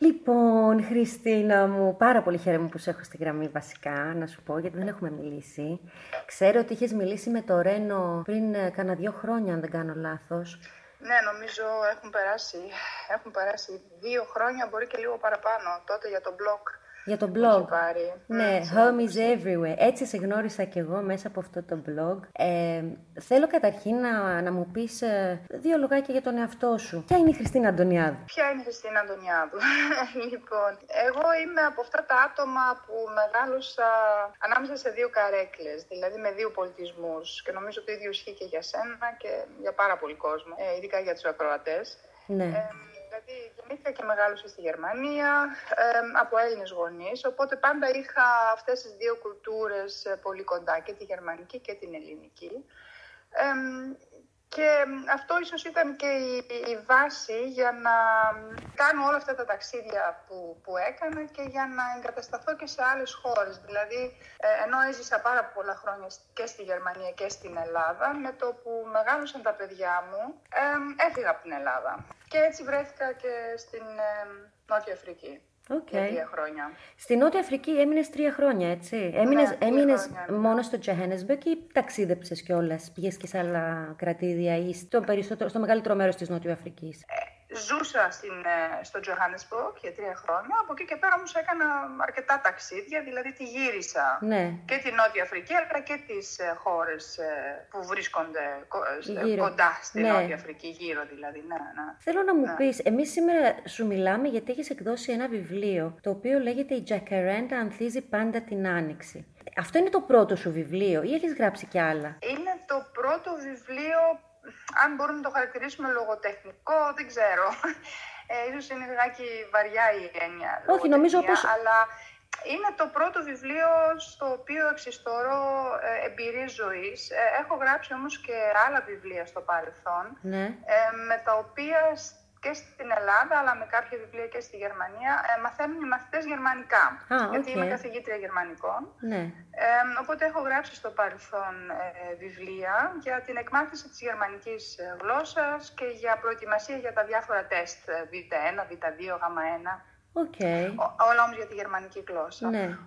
Λοιπόν, Χριστίνα μου, πάρα πολύ χαίρομαι που σε έχω στη γραμμή βασικά, να σου πω, γιατί δεν έχουμε μιλήσει. Ξέρω ότι είχες μιλήσει με το Ρένο πριν ε, κάνα δύο χρόνια, αν δεν κάνω λάθος. Ναι, νομίζω έχουν περάσει, έχουν περάσει δύο χρόνια, μπορεί και λίγο παραπάνω, τότε για το blog για το blog. Ναι, home is everywhere. Έτσι σε γνώρισα κι εγώ μέσα από αυτό το blog. Ε, θέλω καταρχήν να, να μου πεις ε, δύο λογάκια για τον εαυτό σου. Ποια είναι η Χριστίνα Αντωνιάδου; Ποια είναι η Χριστίνα Αντωνιάδου; λοιπόν, εγώ είμαι από αυτά τα άτομα που μεγάλωσα ανάμεσα σε δύο καρέκλες, δηλαδή με δύο πολιτισμούς και νομίζω το ίδιο ισχύει και για σένα και για πάρα πολύ κόσμο, ε, ειδικά για τους ακροατές. Ναι. Ε, Δηλαδή γεννήθηκα και μεγάλωσα στη Γερμανία από Έλληνες γονείς, οπότε πάντα είχα αυτές τις δύο κουλτούρες ε, πολύ κοντά, και τη γερμανική και την ελληνική. Και αυτό ίσως ήταν και η, βάση για να κάνω όλα αυτά τα ταξίδια που, που έκανα και για να εγκατασταθώ και σε άλλες χώρες. Δηλαδή, ε, ενώ έζησα πάρα πολλά χρόνια και στη Γερμανία και στην Ελλάδα, με το που μεγάλωσαν τα παιδιά μου, ε, έφυγα από την Ελλάδα. Και έτσι βρέθηκα και στην ε, Νότια Αφρική. Okay. Για τρία χρόνια. Στη Νότια Αφρική έμεινες τρία χρόνια, έτσι. Έμεινες, ναι, έμεινες ναι. μόνο στο Johannesburg ή ταξίδεψες κιόλας, πήγες και σε άλλα κρατήδια ή στο, στο μεγαλύτερο μέρος της Νότια Αφρικής; Ε, Ζούσα στην, ε, στο Johannesburg για τρία χρόνια. Από εκεί και πέρα όμως έκανα αρκετά ταξίδια, δηλαδή τη γύρισα ναι. και τη Νότια Αφρική αλλά και τις ε, χώρες ε, που βρίσκονται κοντά στη ναι. Νότια Αφρική, γύρω δηλαδή. Ναι, ναι. Θέλω να μου ναι. πεις, εμείς σήμερα σου μιλάμε γιατί έχεις εκδώσει ένα βιβλίο το οποίο λέγεται Η Τζακαρέντα ανθίζει πάντα την άνοιξη. Αυτό είναι το πρώτο σου βιβλίο ή έχεις γράψει κι άλλα; Είναι το πρώτο βιβλίο αν μπορούμε να το χαρακτηρίσουμε λογοτεχνικό, δεν ξέρω. Ε, ίσως είναι λιγάκι βαριά η έννοια. Όχι, νομίζω πως... Αλλά είναι το πρώτο βιβλίο στο οποίο εξιστορώ ε, εμπειρίες ζωής. Ε, έχω γράψει όμως και άλλα βιβλία στο παρελθόν, ναι. ε, με τα οποία και στην Ελλάδα, αλλά με κάποια βιβλία και στη Γερμανία, ε, μαθαίνουν οι μαθητές γερμανικά. γιατί είμαι καθηγήτρια γερμανικών. Ναι. Ε, οπότε έχω γράψει στο παρελθόν ε, βιβλία για την εκμάθηση της γερμανικής ε, γλώσσας και για προετοιμασία για τα διάφορα τεστ Β1, Β2, Γ1. Okay. όλα όμως για τη γερμανική γλώσσα. Ναι.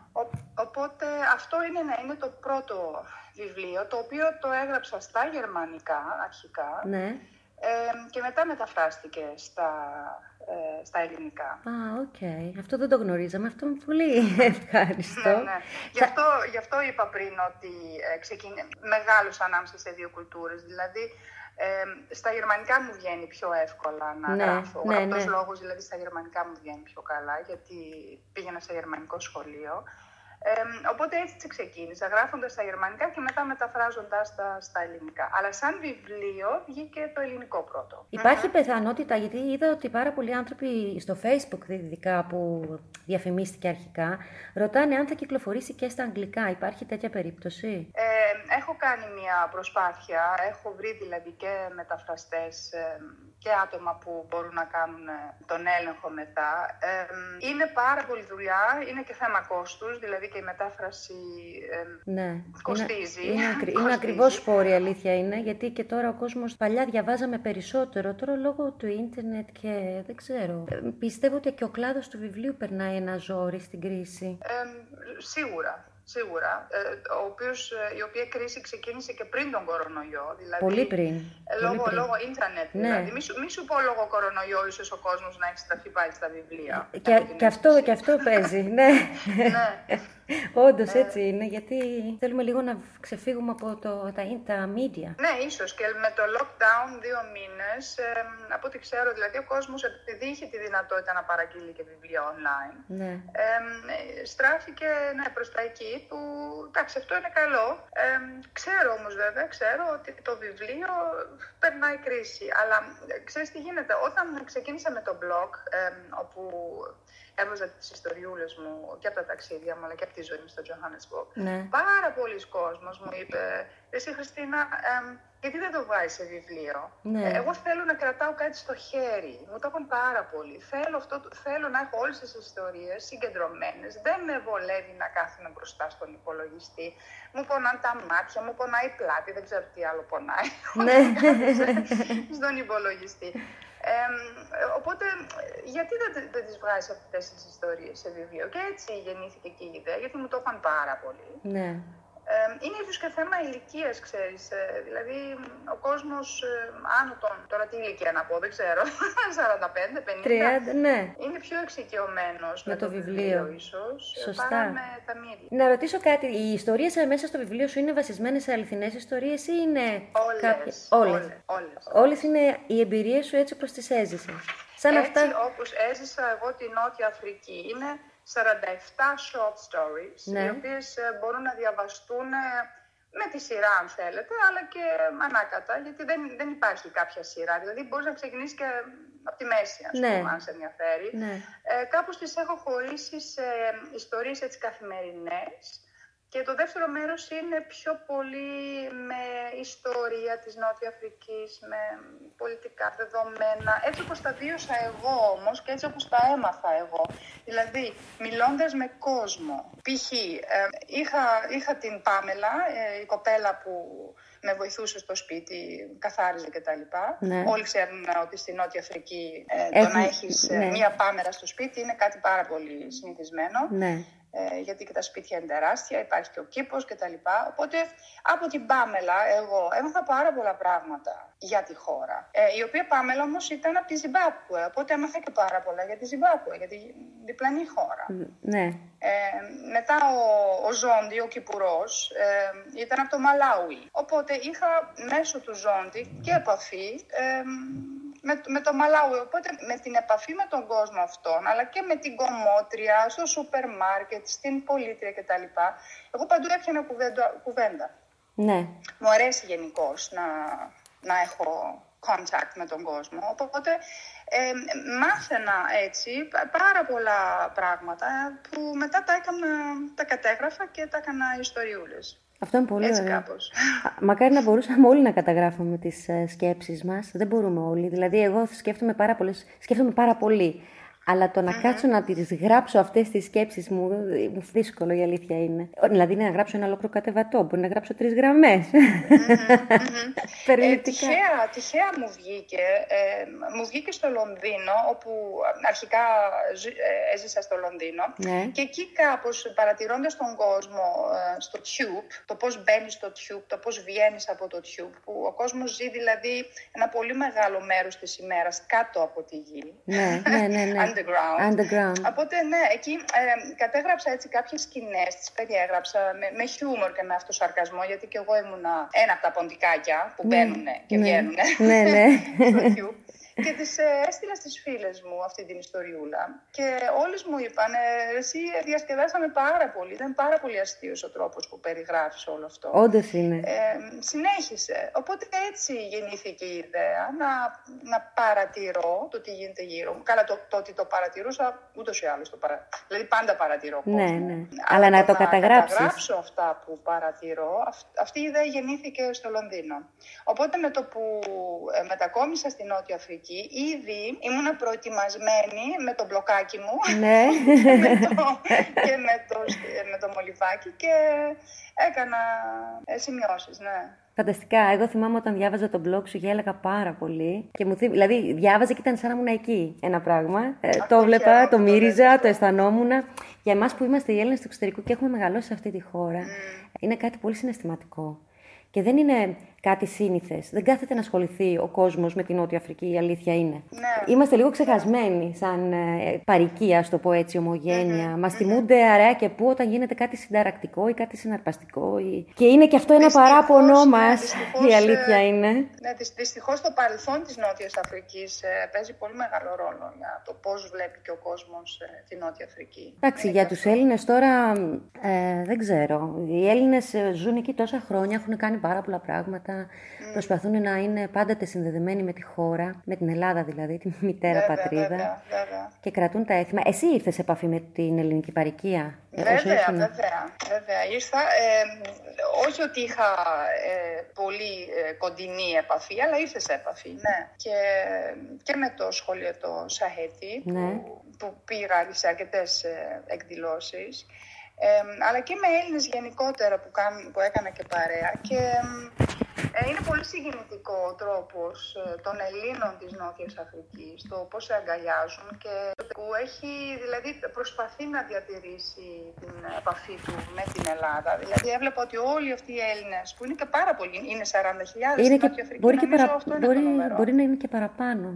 οπότε αυτό είναι, ναι, είναι το πρώτο βιβλίο, το οποίο το έγραψα στα γερμανικά αρχικά. Ναι και μετά μεταφράστηκε στα, ε, στα ελληνικά. Α, οκ. Αυτό δεν το γνωρίζαμε. Αυτό είναι πολύ ευχάριστο. ναι, ναι. Γι, αυτό, γι' αυτό είπα πριν ότι ε, ξεκίνη... μεγάλωσα ανάμεσα σε δύο κουλτούρες. Δηλαδή, ε, στα γερμανικά μου βγαίνει πιο εύκολα να ναι, γράφω. Ναι, ναι. λόγος, δηλαδή στα γερμανικά μου βγαίνει πιο καλά, γιατί πήγαινα σε γερμανικό σχολείο. Ε, οπότε έτσι ξεκίνησα, γράφοντας στα γερμανικά και μετά μεταφράζοντάς τα στα ελληνικά. Αλλά σαν βιβλίο βγήκε το ελληνικό πρώτο. Υπάρχει πιθανότητα, γιατί είδα ότι πάρα πολλοί άνθρωποι στο Facebook, ειδικά που διαφημίστηκε αρχικά, ρωτάνε αν θα κυκλοφορήσει και στα αγγλικά. Υπάρχει τέτοια περίπτωση; Ε, έχω κάνει μια προσπάθεια. Έχω βρει δηλαδή και μεταφραστές και άτομα που μπορούν να κάνουν ε, τον έλεγχο μετά. είναι πάρα πολύ δουλειά, είναι και θέμα κόστους, δηλαδή και η μετάφραση ναι. κοστίζει. Είναι, είναι, είναι ακριβώς σπόρη, αλήθεια είναι, γιατί και τώρα ο κόσμος παλιά διαβάζαμε περισσότερο, τώρα λόγω του ίντερνετ και δεν ξέρω. πιστεύω ότι και ο κλάδος του βιβλίου περνάει ένα ζόρι στην κρίση. σίγουρα σίγουρα, ε, ο οποίος, ε, η οποία κρίση ξεκίνησε και πριν τον κορονοϊό. Δηλαδή, Πολύ πριν. Ε, λόγω, πριν. λόγω ίντερνετ. Ναι. Δηλαδή, μη σου, μη σου πω λόγω κορονοϊό ίσως ο κόσμος να έχει στραφεί πάλι στα βιβλία. Και, και, αυτό, και αυτό παίζει, ναι. ναι. Όντως ναι. έτσι είναι, γιατί θέλουμε λίγο να ξεφύγουμε από το, τα, τα media. Ναι, ίσως και με το lockdown δύο μήνες, ε, από ό,τι ξέρω, δηλαδή ο κόσμος επειδή είχε τη δυνατότητα να παραγγείλει και βιβλία online, ναι. ε, στράφηκε ναι, προς τα εκεί που εντάξει, αυτό είναι καλό. Ε, ξέρω όμως βέβαια, ξέρω ότι το βιβλίο περνάει κρίση. Αλλά ξέρεις τι γίνεται, όταν ξεκίνησα με το blog, ε, όπου έβαζα τις ιστοριούλες μου και από τα ταξίδια μου, αλλά και από τη ζωή μου στο Johannesburg. Ναι. Πάρα πολλοί κόσμος μου είπε, εσύ Χριστίνα, γιατί δεν το βάζεις σε βιβλίο; Ναι. Ε, εγώ θέλω να κρατάω κάτι στο χέρι. Μου το είπαν πάρα πολύ. Θέλω, αυτό, θέλω να έχω όλες τις ιστορίες συγκεντρωμένες. Δεν με βολεύει να κάθομαι μπροστά στον υπολογιστή. Μου πονάνε τα μάτια, μου πονάει η πλάτη, δεν ξέρω τι άλλο πονάει. Ναι. στον υπολογιστή. Οπότε, γιατί δεν, δεν τις βγάζεις αυτές τις ιστορίες σε βιβλίο; Και έτσι γεννήθηκε και η ιδέα, γιατί μου το είπαν πάρα πολύ. Ναι είναι ίσως και θέμα ηλικίας, ξέρεις. Ε, δηλαδή, ο κόσμος ε, άνω των... Τώρα τι ηλικία να πω, δεν ξέρω. 45, 50. 30, ναι. Είναι πιο εξοικειωμένος με, το, βιβλίο, βιβλίο ίσως, ε, Σωστά. παρά με τα μύρια. Να ρωτήσω κάτι. Οι ιστορίες μέσα στο βιβλίο σου είναι βασισμένες σε αληθινές ιστορίες ή είναι όλες, κάποιες... Όλες. Όλες. Όλες είναι οι εμπειρίες σου έτσι όπως τις έζησες. Σαν έτσι αυτά... όπως έζησα εγώ τη Νότια Αφρική. Είναι 47 short stories, ναι. οι οποίες ε, μπορούν να διαβαστούν ε, με τη σειρά αν θέλετε, αλλά και ανάκατα, γιατί δεν, δεν υπάρχει κάποια σειρά. Δηλαδή μπορείς να ξεκινήσεις και από τη μέση, ας ναι. πούμε, αν σε ενδιαφέρει. Ναι. Ε, κάπως τις έχω χωρίσει σε ιστορίες έτσι καθημερινές, και το δεύτερο μέρος είναι πιο πολύ με ιστορία της Νότια Αφρικής, με πολιτικά δεδομένα, έτσι όπως τα βίωσα εγώ όμως και έτσι όπως τα έμαθα εγώ. Δηλαδή, μιλώντας με κόσμο, π.χ. Ε, είχα, είχα την Πάμελα, ε, η κοπέλα που με βοηθούσε στο σπίτι, καθάριζε κτλ. Ναι. Όλοι ξέρουν ότι στη Νότια Αφρική ε, το να έχεις ναι. μία πάμερα στο σπίτι είναι κάτι πάρα πολύ συνηθισμένο. Ναι ε, γιατί και τα σπίτια είναι τεράστια, υπάρχει και ο κήπος και τα λοιπά. Οπότε από την Πάμελα εγώ έμαθα πάρα πολλά πράγματα για τη χώρα. Ε, η οποία Πάμελα όμως ήταν από τη Ζιμπάπουε, οπότε έμαθα και πάρα πολλά για τη Ζιμπάπουε, για τη διπλανή χώρα. Ναι. Ε, μετά ο, ο Ζόντι, ο Κυπουρός, ε, ήταν από το Μαλάουι. Οπότε είχα μέσω του Ζόντι και επαφή ε, με, με το Μαλάουι. Οπότε με την επαφή με τον κόσμο αυτόν, αλλά και με την κομμότρια, στο σούπερ μάρκετ, στην πολίτρια κτλ. Εγώ παντού έπιανα κουβέντα. Ναι. Μου αρέσει γενικώς να, να έχω contact με τον κόσμο. Οπότε ε, μάθαινα έτσι πάρα πολλά πράγματα που μετά τα, έκανα, τα κατέγραφα και τα έκανα ιστοριούλες. Αυτό είναι πολύ Έτσι ωραίο. Κάπως. Μακάρι να μπορούσαμε όλοι να καταγράφουμε τις ε, σκέψεις μας. Δεν μπορούμε όλοι. Δηλαδή, εγώ σκέφτομαι πάρα, πολλές, σκέφτομαι πάρα πολύ. Αλλά το να mm-hmm. κάτσω να τις γράψω αυτές τις σκέψεις μου, μου δύσκολο η αλήθεια είναι. Δηλαδή είναι να γράψω ένα ολόκληρο κατεβατό, μπορεί να γράψω τρεις γραμμές. Mm-hmm. ε, τυχαία, τυχαία μου βγήκε, ε, μου βγήκε στο Λονδίνο, όπου αρχικά ε, έζησα στο Λονδίνο ναι. και εκεί κάπως παρατηρώντας τον κόσμο ε, στο tube, το πώς μπαίνεις στο tube, το πώς βγαίνεις από το tube, που ο κόσμος ζει δηλαδή ένα πολύ μεγάλο μέρος της ημέρας κάτω από τη γη. Ναι, ναι, ναι. ναι. underground. underground. Οπότε ναι, εκεί ε, κατέγραψα έτσι κάποιες σκηνές, τις περιέγραψα με, με χιούμορ και με αυτοσαρκασμό, γιατί και εγώ ήμουνα ένα από τα ποντικάκια που ναι, μπαίνουν και ναι, βγαίνουν ναι, ναι. στο και τις ε, έστειλα στις φίλες μου αυτή την ιστοριούλα και όλες μου είπαν εσύ διασκεδάσαμε πάρα πολύ, ήταν πάρα πολύ αστείος ο τρόπος που περιγράφεις όλο αυτό. Όντως είναι. Ε, συνέχισε. Οπότε έτσι γεννήθηκε η ιδέα να, να παρατηρώ το τι γίνεται γύρω μου. Καλά το, το ότι το παρατηρούσα ούτως ή άλλως το παρα... Δηλαδή πάντα παρατηρώ κόσμο. Ναι, ναι. Αλλά, να το, καταγράψεις. Να καταγράψω αυτά που παρατηρώ. αυτή η ιδέα γεννήθηκε στο Λονδίνο. Οπότε με το που ε, μετακόμισα στη Νότια Αφρική ήδη ήμουν προετοιμασμένη με το μπλοκάκι μου ναι. και με το, με το μολυβάκι και έκανα ε, σημειώσεις, ναι. Φανταστικά. Εγώ θυμάμαι όταν διάβαζα το blog σου γέλαγα πάρα πολύ. Και μου θύμι... Δηλαδή, διάβαζα και ήταν σαν να ήμουν εκεί ένα πράγμα. Ε, το βλέπα, το μύριζα, το αισθανόμουν. Για εμάς που είμαστε οι Έλληνες του εξωτερικού και έχουμε μεγαλώσει σε αυτή τη χώρα, mm. είναι κάτι πολύ συναισθηματικό. Και δεν είναι κάτι σύνηθες. Δεν κάθεται να ασχοληθεί ο κόσμος με την Νότια Αφρική, η αλήθεια είναι. Ναι. Είμαστε λίγο ξεχασμένοι, σαν ε, παροικία, ας το πω έτσι, ομογένεια. Mm-hmm. Μας τιμούνται αραιά και πού όταν γίνεται κάτι συνταρακτικό ή κάτι συναρπαστικό. Ή... Και είναι και αυτό ένα δυστυχώς, παράπονό ναι, μας, η αλήθεια ε, είναι. Ναι, δυστυχώς το παρελθόν της Νότιας Αφρικής ε, παίζει πολύ μεγάλο ρόλο για το πώς βλέπει και ο κόσμος ε, τη Νότια Αφρική. Εντάξει, για τους Έλληνες τώρα ε, δεν ξέρω. Οι Έλληνες ζουν εκεί τόσα χρόνια, έχουν κάνει πάρα πολλά πράγματα Προσπαθούν να είναι πάντοτε συνδεδεμένοι με τη χώρα, με την Ελλάδα δηλαδή, τη μητέρα βέβαια, πατρίδα. Βέβαια, βέβαια. Και κρατούν τα έθιμα. Εσύ ήρθες σε επαφή με την ελληνική παροικία. Βέβαια, βέβαια, βέβαια. Ήρθα. Ε, όχι ότι είχα ε, πολύ ε, κοντινή επαφή, αλλά ήρθες σε επαφή, ναι. Και, και με το σχολείο το Σαχέτη, ναι. που, που πήγα σε αρκετές ε, εκδηλώσεις αλλά και με Έλληνες γενικότερα που, που έκανα και παρέα. Και Ε, είναι πολύ συγκινητικό ο τρόπος ε, των Ελλήνων της Νότιας Αφρικής, το πώς σε αγκαλιάζουν και που έχει, δηλαδή προσπαθεί να διατηρήσει την επαφή του με την Ελλάδα. Δηλαδή έβλεπα ότι όλοι αυτοί οι Έλληνες, που είναι και πάρα πολλοί, είναι 40.000 είναι στην Νότια Αφρική, μπορεί, και παρα... αυτό είναι μπορεί, το μπορεί να είναι και παραπάνω.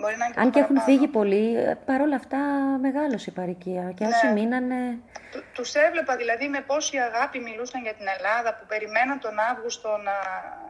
Μπορεί να είναι και Αν και έχουν παραπάνω. φύγει πολλοί, ε, παρόλα αυτά μεγάλωσε η παροικία. Και όσοι Ναι. μείνανε. Του τους έβλεπα δηλαδή με πόση αγάπη μιλούσαν για την Ελλάδα που περιμέναν τον Αύγουστο να,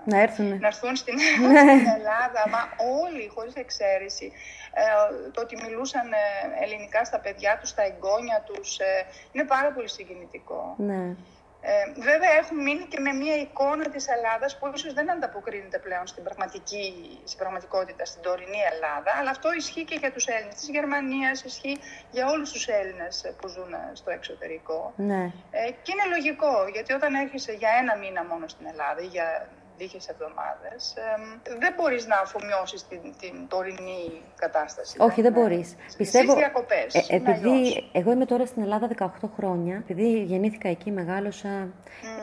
Να έρθουν. να έρθουν στην, Ναι. στην Ελλάδα. Μα όλοι, χωρίς εξαίρεση. Ε, το ότι μιλούσαν ε, ελληνικά στα παιδιά τους, στα εγγόνια τους, ε, είναι πάρα πολύ συγκινητικό. Ναι. Ε, βέβαια έχουν μείνει και με μια εικόνα της Ελλάδας που ίσως δεν ανταποκρίνεται πλέον στην, πραγματική, στην πραγματικότητα, στην τωρινή Ελλάδα, αλλά αυτό ισχύει και για τους Έλληνες της Γερμανίας, ισχύει για όλους τους Έλληνες που ζουν στο εξωτερικό. Ναι. Ε, και είναι λογικό, γιατί όταν έρχεσαι για ένα μήνα μόνο στην Ελλάδα ή για λίγες εβδομάδες, ε, δεν μπορείς να αφομοιώσεις την, την τωρινή κατάσταση. Όχι, δεν είναι- μπορείς. Στις Πιστεύω. διακοπές. Ε, είναι αλλιώς. επειδή εγώ είμαι τώρα στην Ελλάδα 18 χρόνια, επειδή γεννήθηκα εκεί, μεγάλωσα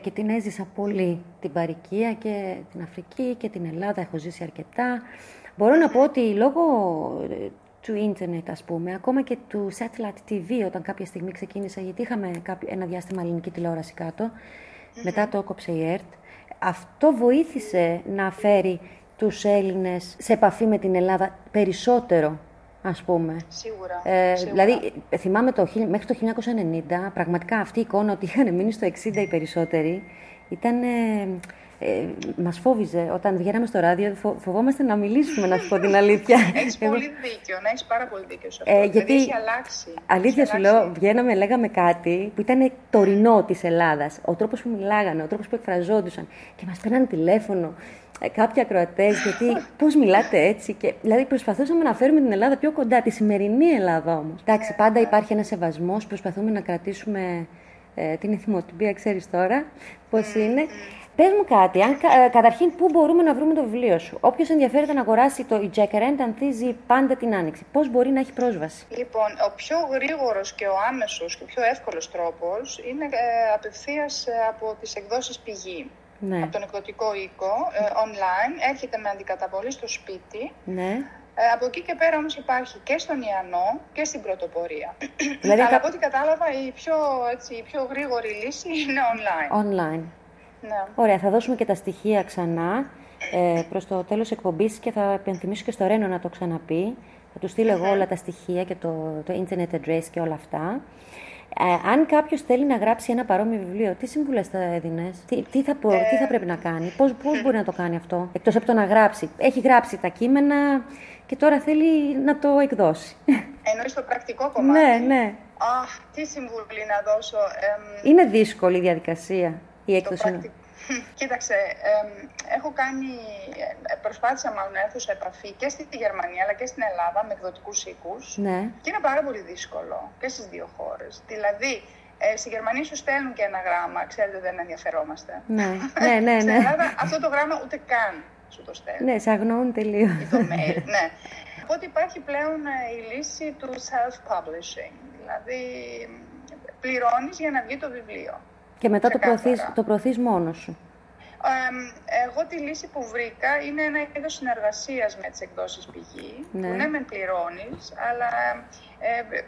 και την έζησα πολύ την Παρικία και την Αφρική και την Ελλάδα, έχω ζήσει αρκετά. Μπορώ να πω ότι λόγω ε, του ίντερνετ, ας πούμε, ακόμα και του satellite TV, όταν κάποια στιγμή ξεκίνησα, γιατί είχαμε κάποιο- ένα διάστημα ελληνική τηλεόραση κάτω, μετά το έκοψε η ΕΡΤ, αυτό βοήθησε να φέρει τους Έλληνες σε επαφή με την Ελλάδα περισσότερο, ας πούμε. Σίγουρα. Ε, σίγουρα. δηλαδή, ε, θυμάμαι το, χι- μέχρι το 1990, πραγματικά αυτή η εικόνα ότι είχαν μείνει στο 60 οι περισσότεροι, ήταν... Ε, ε, μας φόβιζε. Όταν βγαίναμε στο ράδιο, φο- φοβόμαστε να μιλήσουμε, να σου πω την αλήθεια. Έχεις Εγώ- πολύ δίκιο, να έχεις πάρα πολύ δίκιο σε αυτό. Ε, Δηλαδή, γιατί έχει αλλάξει. αλήθεια Έχει σου λέω, αλλάξει. βγαίναμε, λέγαμε κάτι που ήταν τωρινό της Ελλάδας. Ο τρόπος που μιλάγανε, ο τρόπος που εκφραζόντουσαν. Και μας παίρνανε τηλέφωνο ε, κάποιοι ακροατές, γιατί πώς μιλάτε έτσι. Και, δηλαδή προσπαθούσαμε να φέρουμε την Ελλάδα πιο κοντά, τη σημερινή Ελλάδα όμως. Εντάξει, πάντα υπάρχει ένας σεβασμός, προσπαθούμε να κρατήσουμε ε, την ηθιμοτυπία, ξέρεις τώρα πώς είναι. Πες μου κάτι, αν, κα- ε, καταρχήν πού μπορούμε να βρούμε το βιβλίο σου; Όποιος ενδιαφέρεται να αγοράσει το «Η Jacaranda ανθίζει πάντα την άνοιξη. Πώς μπορεί να έχει πρόσβαση; Λοιπόν, ο πιο γρήγορος και ο άμεσος και ο πιο εύκολος τρόπος είναι ε, απευθείας ε, από τις εκδόσεις πηγή. Ναι. Από τον εκδοτικό οίκο, ε, online, έρχεται με αντικαταβολή στο σπίτι. Ναι. Ε, από εκεί και πέρα όμως υπάρχει και στον Ιαννό και στην πρωτοπορία. Δηλαδή, Αλλά κα- από ό,τι κατάλαβα η πιο, έτσι, η πιο γρήγορη λύση είναι online. Online. Ναι. Ωραία, θα δώσουμε και τα στοιχεία ξανά ε, προς το τέλος εκπομπής και θα επενθυμίσω και στο Ρένο να το ξαναπεί. Θα του στείλω εγώ όλα τα στοιχεία και το, το internet address και όλα αυτά. Ε, αν κάποιος θέλει να γράψει ένα παρόμοιο βιβλίο, τι συμβουλές θα έδινε, τι, τι, θα, προ- τι θα πρέπει να κάνει, πώς πώς μπορεί να το κάνει αυτό, εκτός από το να γράψει. Έχει γράψει τα κείμενα και τώρα θέλει να το εκδώσει. Εννοείς το πρακτικό κομμάτι; ναι, ναι. Αχ, τι συμβουλή να δώσω. Εμ, Είναι δύσκολη η διαδικασία η το έκδοση. πρακτικό. Κοίταξε, εμ, έχω κάνει, ε, προσπάθησα μάλλον να έρθω σε επαφή και στη Γερμανία αλλά και στην Ελλάδα με εκδοτικούς οίκους. Ναι. Και είναι πάρα πολύ δύσκολο και στις δύο χώρες. Δηλαδή, ε, στη Γερμανία σου στέλνουν και ένα γράμμα, ξέρετε δεν ενδιαφερόμαστε. Ναι, ναι, ναι, Στην ναι. Ελλάδα αυτό το γράμμα ούτε καν σου το στέλνουν. Ναι, σε αγνοούν τελείως. το mail, ναι. Οπότε υπάρχει πλέον ε, η λύση του self-publishing. Δηλαδή, πληρώνεις για να βγει το βιβλίο. Και μετά το Ξεκάθαρα. προωθείς, το προωθείς μόνος σου. Εμ, εγώ τη λύση που βρήκα είναι ένα είδος συνεργασίας με τις εκδόσεις πηγή, Ναι. που ναι μεν πληρώνεις, αλλά ε,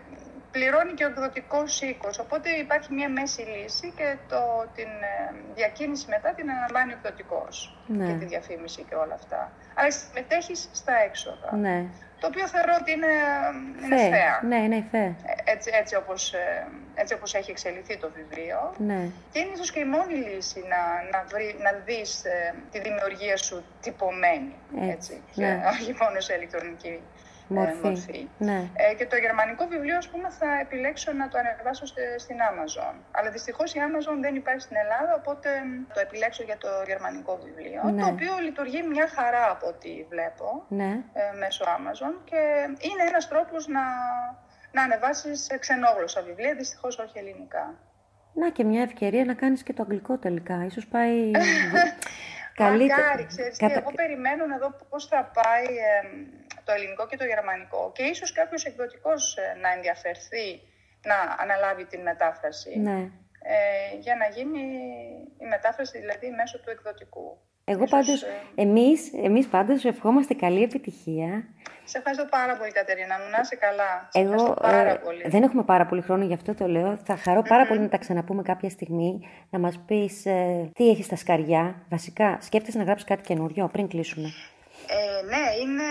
πληρώνει και ο εκδοτικός οίκος. Οπότε υπάρχει μια μέση λύση και το, την ε, διακίνηση μετά την αναλαμβάνει ο εκδοτικός Ναι. και τη διαφήμιση και όλα αυτά. Αλλά συμμετέχεις στα έξοδα, Ναι. το οποίο θεωρώ ότι είναι, είναι Φε. fair. Ναι, ναι, φε. Ε, Έτσι, έτσι, όπως, ε, έτσι όπως έχει εξελιχθεί το βιβλίο. Ναι. Και είναι ίσως και η μόνη λύση να, να, βρει, να δεις ε, τη δημιουργία σου τυπωμένη, Έτσι, έτσι, ναι. και όχι μόνο σε ηλεκτρονική ε, Μορφή. μορφή. Ναι. Ε, και το γερμανικό βιβλίο, ας πούμε, θα επιλέξω να το ανεβάσω στε- στην Amazon. Αλλά δυστυχώς η Amazon δεν υπάρχει στην Ελλάδα, οπότε μ, το επιλέξω για το γερμανικό βιβλίο, Ναι. το οποίο λειτουργεί μια χαρά από ό,τι βλέπω Ναι. ε, μέσω Amazon και είναι ένας τρόπος να, να ανεβάσεις ξενόγλωσσα βιβλία, δυστυχώς όχι ελληνικά. Να και μια ευκαιρία να κάνεις και το αγγλικό τελικά. Ίσως πάει καλύτερα. Μακάρι, ξέρεις τι, Κατα- εγώ περιμένω να δω πώς θα πάει ε, το ελληνικό και το γερμανικό και ίσως κάποιος εκδοτικός ε, να ενδιαφερθεί να αναλάβει την μετάφραση Ναι. ε, για να γίνει η μετάφραση δηλαδή μέσω του εκδοτικού. Εγώ πάντως, εμείς, εμείς πάντως σου ευχόμαστε καλή επιτυχία. Σε ευχαριστώ πάρα πολύ Κατερίνα μου, να είσαι καλά. Εγώ πάρα πολύ. δεν έχουμε πάρα πολύ χρόνο, γι' αυτό το λέω. Θα χαρώ πάρα πολύ να τα ξαναπούμε κάποια στιγμή, να μας πεις τι έχεις στα σκαριά. Βασικά, σκέφτεσαι να γράψεις κάτι καινούριο πριν κλείσουμε; Ε, ναι, είναι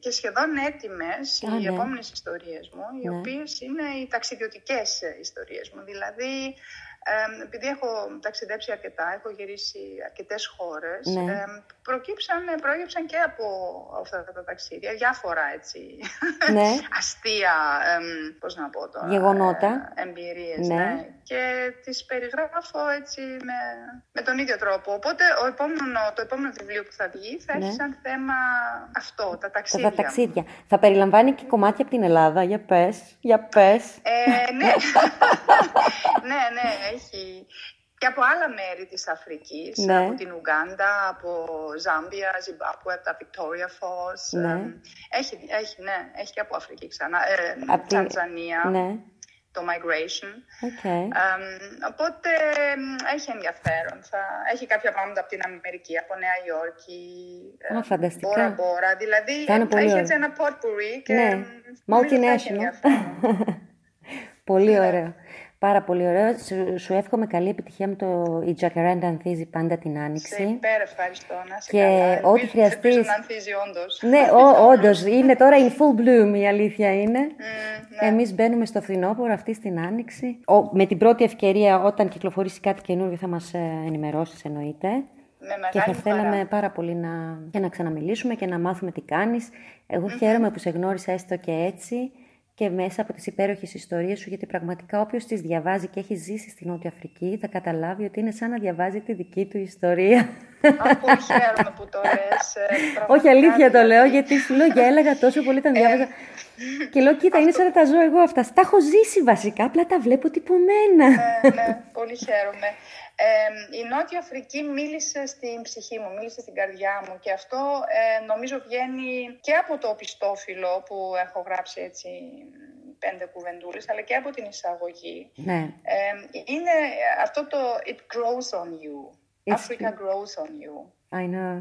και σχεδόν έτοιμες οι ναι. επόμενες ιστορίες μου, οι ναι. οποίες είναι οι ταξιδιωτικές ιστορίες μου. Δηλαδή, ε, επειδή έχω ταξιδέψει αρκετά, έχω γυρίσει αρκετές χώρες, ναι. ε, προκύψαν, προέκυψαν και από αυτά τα ταξίδια διάφορα έτσι, ναι. αστεία, ε, πώς να πω τώρα, Γεγονότα. Ε, εμπειρίες. Ναι. ναι. Και τις περιγράφω έτσι με, με τον ίδιο τρόπο. Οπότε ο επόμενο, το επόμενο βιβλίο που θα βγει θα έχει ναι. σαν θέμα αυτό, τα ταξίδια. Τα ταξίδια. Θα περιλαμβάνει και κομμάτια από την Ελλάδα, για πες, για πες. Ε, ναι. ναι, ναι, έχει και από άλλα μέρη της Αφρικής, ναι. από την Ουγκάντα, από Ζάμπια, Ζιμπάπουε, από τα Victoria Falls. Ναι. Έχει, έχει, ναι, έχει και από Αφρική ξανά. Ε, από Τανζανία. Ναι. Το migration. Okay. οπότε έχει ενδιαφέρον. Θα, έχει κάποια πράγματα από την Αμερική, από Νέα Υόρκη. Α, φανταστικά. Μπόρα, μπόρα. Δηλαδή έχεις έτσι ένα potpourri και ναι. Multinational. πολύ ωραίο. Πάρα πολύ ωραίο. Σου, σου εύχομαι καλή επιτυχία με το «Η Τζακαράντα ανθίζει πάντα την Άνοιξη». Σε υπέρ ευχαριστώ. Να σε και καλά. ό,τι χρειαστείς. να ανθίζει όντως. Ναι, όντως. Είναι τώρα in full bloom η αλήθεια είναι. Mm, ναι. Εμείς μπαίνουμε στο φθινόπωρο αυτή στην Άνοιξη. Ο, με την πρώτη ευκαιρία όταν κυκλοφορήσει κάτι καινούργιο θα μας ε, ενημερώσεις εννοείται. Με και θα θέλαμε πάρα πολύ να, και να ξαναμιλήσουμε και να μάθουμε τι κάνεις. Εγώ mm-hmm. χαίρομαι που σε γνώρισα έστω και έτσι και μέσα από τις υπέροχες ιστορίες σου, γιατί πραγματικά όποιος τις διαβάζει και έχει ζήσει στην Νότια Αφρική θα καταλάβει ότι είναι σαν να διαβάζει τη δική του ιστορία. Από χαίρομαι που το λες. Ε, Όχι αλήθεια το λέω, γιατί σου λέω για έλεγα τόσο πολύ τα διάβαζα. και λέω, κοίτα, είναι σαν να τα ζω εγώ αυτά. Τα έχω ζήσει βασικά, απλά τα βλέπω τυπωμένα. ναι, ναι, πολύ χαίρομαι η Νότια Αφρική μίλησε στην ψυχή μου, μίλησε στην καρδιά μου και αυτό ε, νομίζω βγαίνει και από το πιστόφυλλο που έχω γράψει έτσι πέντε κουβεντούλες, αλλά και από την εισαγωγή. Ναι. είναι αυτό το «It grows on you». Africa grows on you. I know.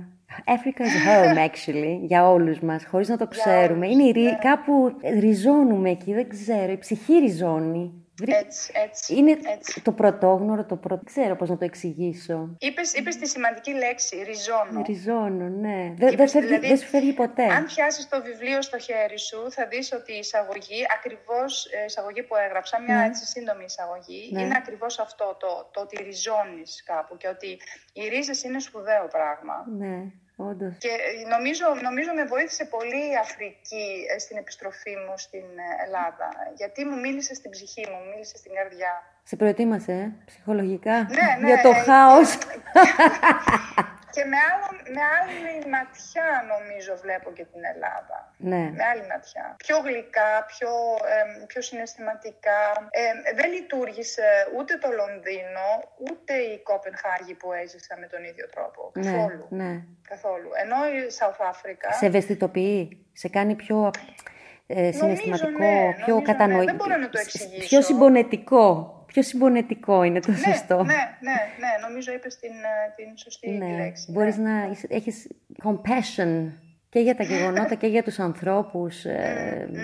Africa is home, actually, για όλους μας, χωρίς να το ξέρουμε. Είναι ναι. κάπου ριζώνουμε εκεί, δεν ξέρω, η ψυχή ριζώνει. Έτσι, έτσι. Είναι έτσι. το πρωτόγνωρο, το πρώτο. Δεν ξέρω πώς να το εξηγήσω. Είπες είπες τη σημαντική λέξη, ριζώνω. Ριζώνω, ναι. Δεν δε δηλαδή, δε σου φεύγει ποτέ. Αν πιάσει το βιβλίο στο χέρι σου, θα δεις ότι η εισαγωγή, ακριβώς η εισαγωγή που έγραψα, μια ναι. έτσι σύντομη εισαγωγή, ναι. είναι ακριβώς αυτό το, το ότι ριζώνεις κάπου και ότι οι ρίζες είναι σπουδαίο πράγμα. Ναι. Όντως. Και νομίζω, νομίζω με βοήθησε πολύ η Αφρική ε, στην επιστροφή μου στην ε, Ελλάδα. Γιατί μου μίλησε στην ψυχή μου, μου μίλησε στην καρδιά. Σε προετοίμασε, ε, ψυχολογικά, ναι, ναι, για το χάος. Και με, άλλο, με άλλη ματιά νομίζω βλέπω και την Ελλάδα. Ναι. Με άλλη ματιά. Πιο γλυκά, πιο, ε, πιο συναισθηματικά. Ε, δεν λειτουργήσε ούτε το Λονδίνο, ούτε η Κόπενχάγη που έζησα με τον ίδιο τρόπο. Ναι, καθόλου. Ναι. Καθόλου. Ενώ η South Africa... Σε ευαισθητοποιεί, σε κάνει πιο ε, συναισθηματικό, ναι, πιο ναι. κατανοητικό. Δεν μπορώ να το εξηγήσω. Πιο συμπονετικό. Πιο συμπονετικό είναι το ναι, σωστό. Ναι, ναι, ναι, νομίζω είπες την, ε, την σωστή ναι. λέξη. Μπορείς ναι. να έχεις compassion και για τα γεγονότα και για τους ανθρώπους. Ε, mm,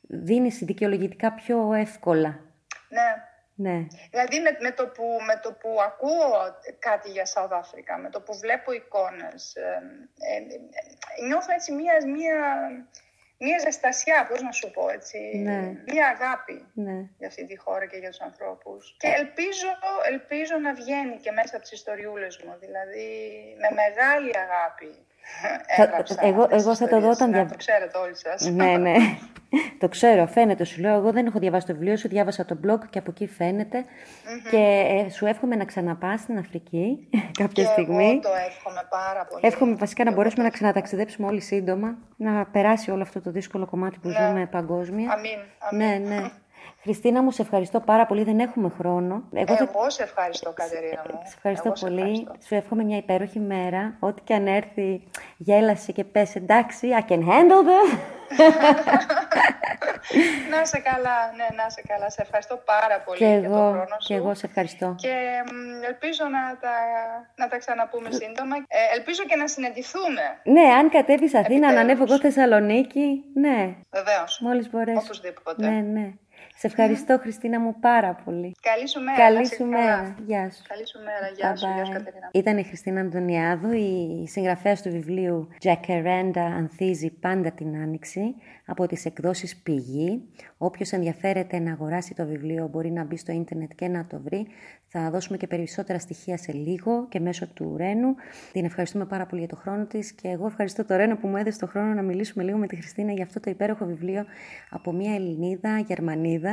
Δίνεις δικαιολογητικά πιο εύκολα. Ναι. Ναι. Δηλαδή με, με, το που, με το που ακούω κάτι για South Africa, με το που βλέπω εικόνες, ε, ε, ε, νιώθω έτσι μία, μία μία ζεστασιά, πώς να σου πω έτσι, ναι. μία αγάπη ναι. για αυτή τη χώρα και για τους ανθρώπους. Και ελπίζω, ελπίζω να βγαίνει και μέσα από τις ιστοριούλες μου, δηλαδή με μεγάλη αγάπη. Θα, εγώ, εγώ θα το δω όταν διαβάσω. Το ξέρετε όλοι σας. ναι, ναι. το ξέρω, φαίνεται. Σου λέω, εγώ δεν έχω διαβάσει το βιβλίο σου, διάβασα το blog και από εκεί φαίνεται. Και ε, σου εύχομαι να ξαναπάς στην Αφρική κάποια και στιγμή. Εγώ το εύχομαι πάρα πολύ. Εύχομαι βασικά να μπορέσουμε να ξαναταξιδέψουμε όλοι σύντομα, να περάσει όλο αυτό το δύσκολο κομμάτι που ναι. ζούμε παγκόσμια. Αμήν, αμήν. Ναι, ναι. Χριστίνα μου, σε ευχαριστώ πάρα πολύ. Δεν έχουμε χρόνο. Εγώ, Εγώ σε ευχαριστώ, Κατερίνα μου. Σε ευχαριστώ πολύ. Σου εύχομαι μια υπέροχη μέρα. Ό,τι και αν έρθει, γέλασε και πες εντάξει, I can handle them. να σε καλά, ναι, να σε καλά. Σε ευχαριστώ πάρα πολύ και για εγώ, τον χρόνο σου. Και εγώ σε ευχαριστώ. Και ελπίζω να τα, να τα ξαναπούμε σύντομα. Ε, ελπίζω και να συναντηθούμε. Ναι, αν κατέβεις Αθήνα, να ανέβω εγώ Θεσσαλονίκη, ναι. Βεβαίως. Μόλις μπορέσω. Οπωσδήποτε. Ναι, ναι. Σε ευχαριστώ, Χριστίνα μου, πάρα πολύ. Καλή σου μέρα. Καλή σου μέρα. Γεια σου. Καλή σου μέρα. Γεια σου, γεια σου Κατερίνα. Ήταν η Χριστίνα Αντωνιάδου, η συγγραφέας του βιβλίου Jacaranda ανθίζει πάντα την άνοιξη από τις εκδόσεις Πηγή. Όποιος ενδιαφέρεται να αγοράσει το βιβλίο μπορεί να μπει στο ίντερνετ και να το βρει. Θα δώσουμε και περισσότερα στοιχεία σε λίγο και μέσω του Ρένου. Την ευχαριστούμε πάρα πολύ για το χρόνο της και εγώ ευχαριστώ το Ρένο που μου έδωσε το χρόνο να μιλήσουμε λίγο με τη Χριστίνα για αυτό το υπέροχο βιβλίο από μια Ελληνίδα, Γερμανίδα,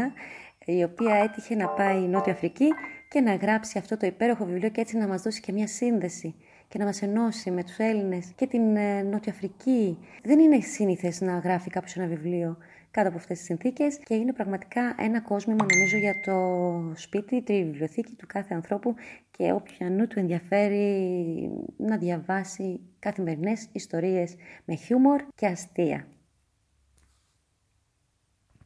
η οποία έτυχε να πάει Νότια Αφρική και να γράψει αυτό το υπέροχο βιβλίο και έτσι να μας δώσει και μια σύνδεση και να μας ενώσει με τους Έλληνες και την ε, Νότια Αφρική. Δεν είναι σύνηθες να γράφει κάποιος ένα βιβλίο κάτω από αυτές τις συνθήκες και είναι πραγματικά ένα κόσμημα νομίζω για το σπίτι, τη βιβλιοθήκη του κάθε ανθρώπου και όποιανού του ενδιαφέρει να διαβάσει καθημερινές ιστορίες με χιούμορ και αστεία.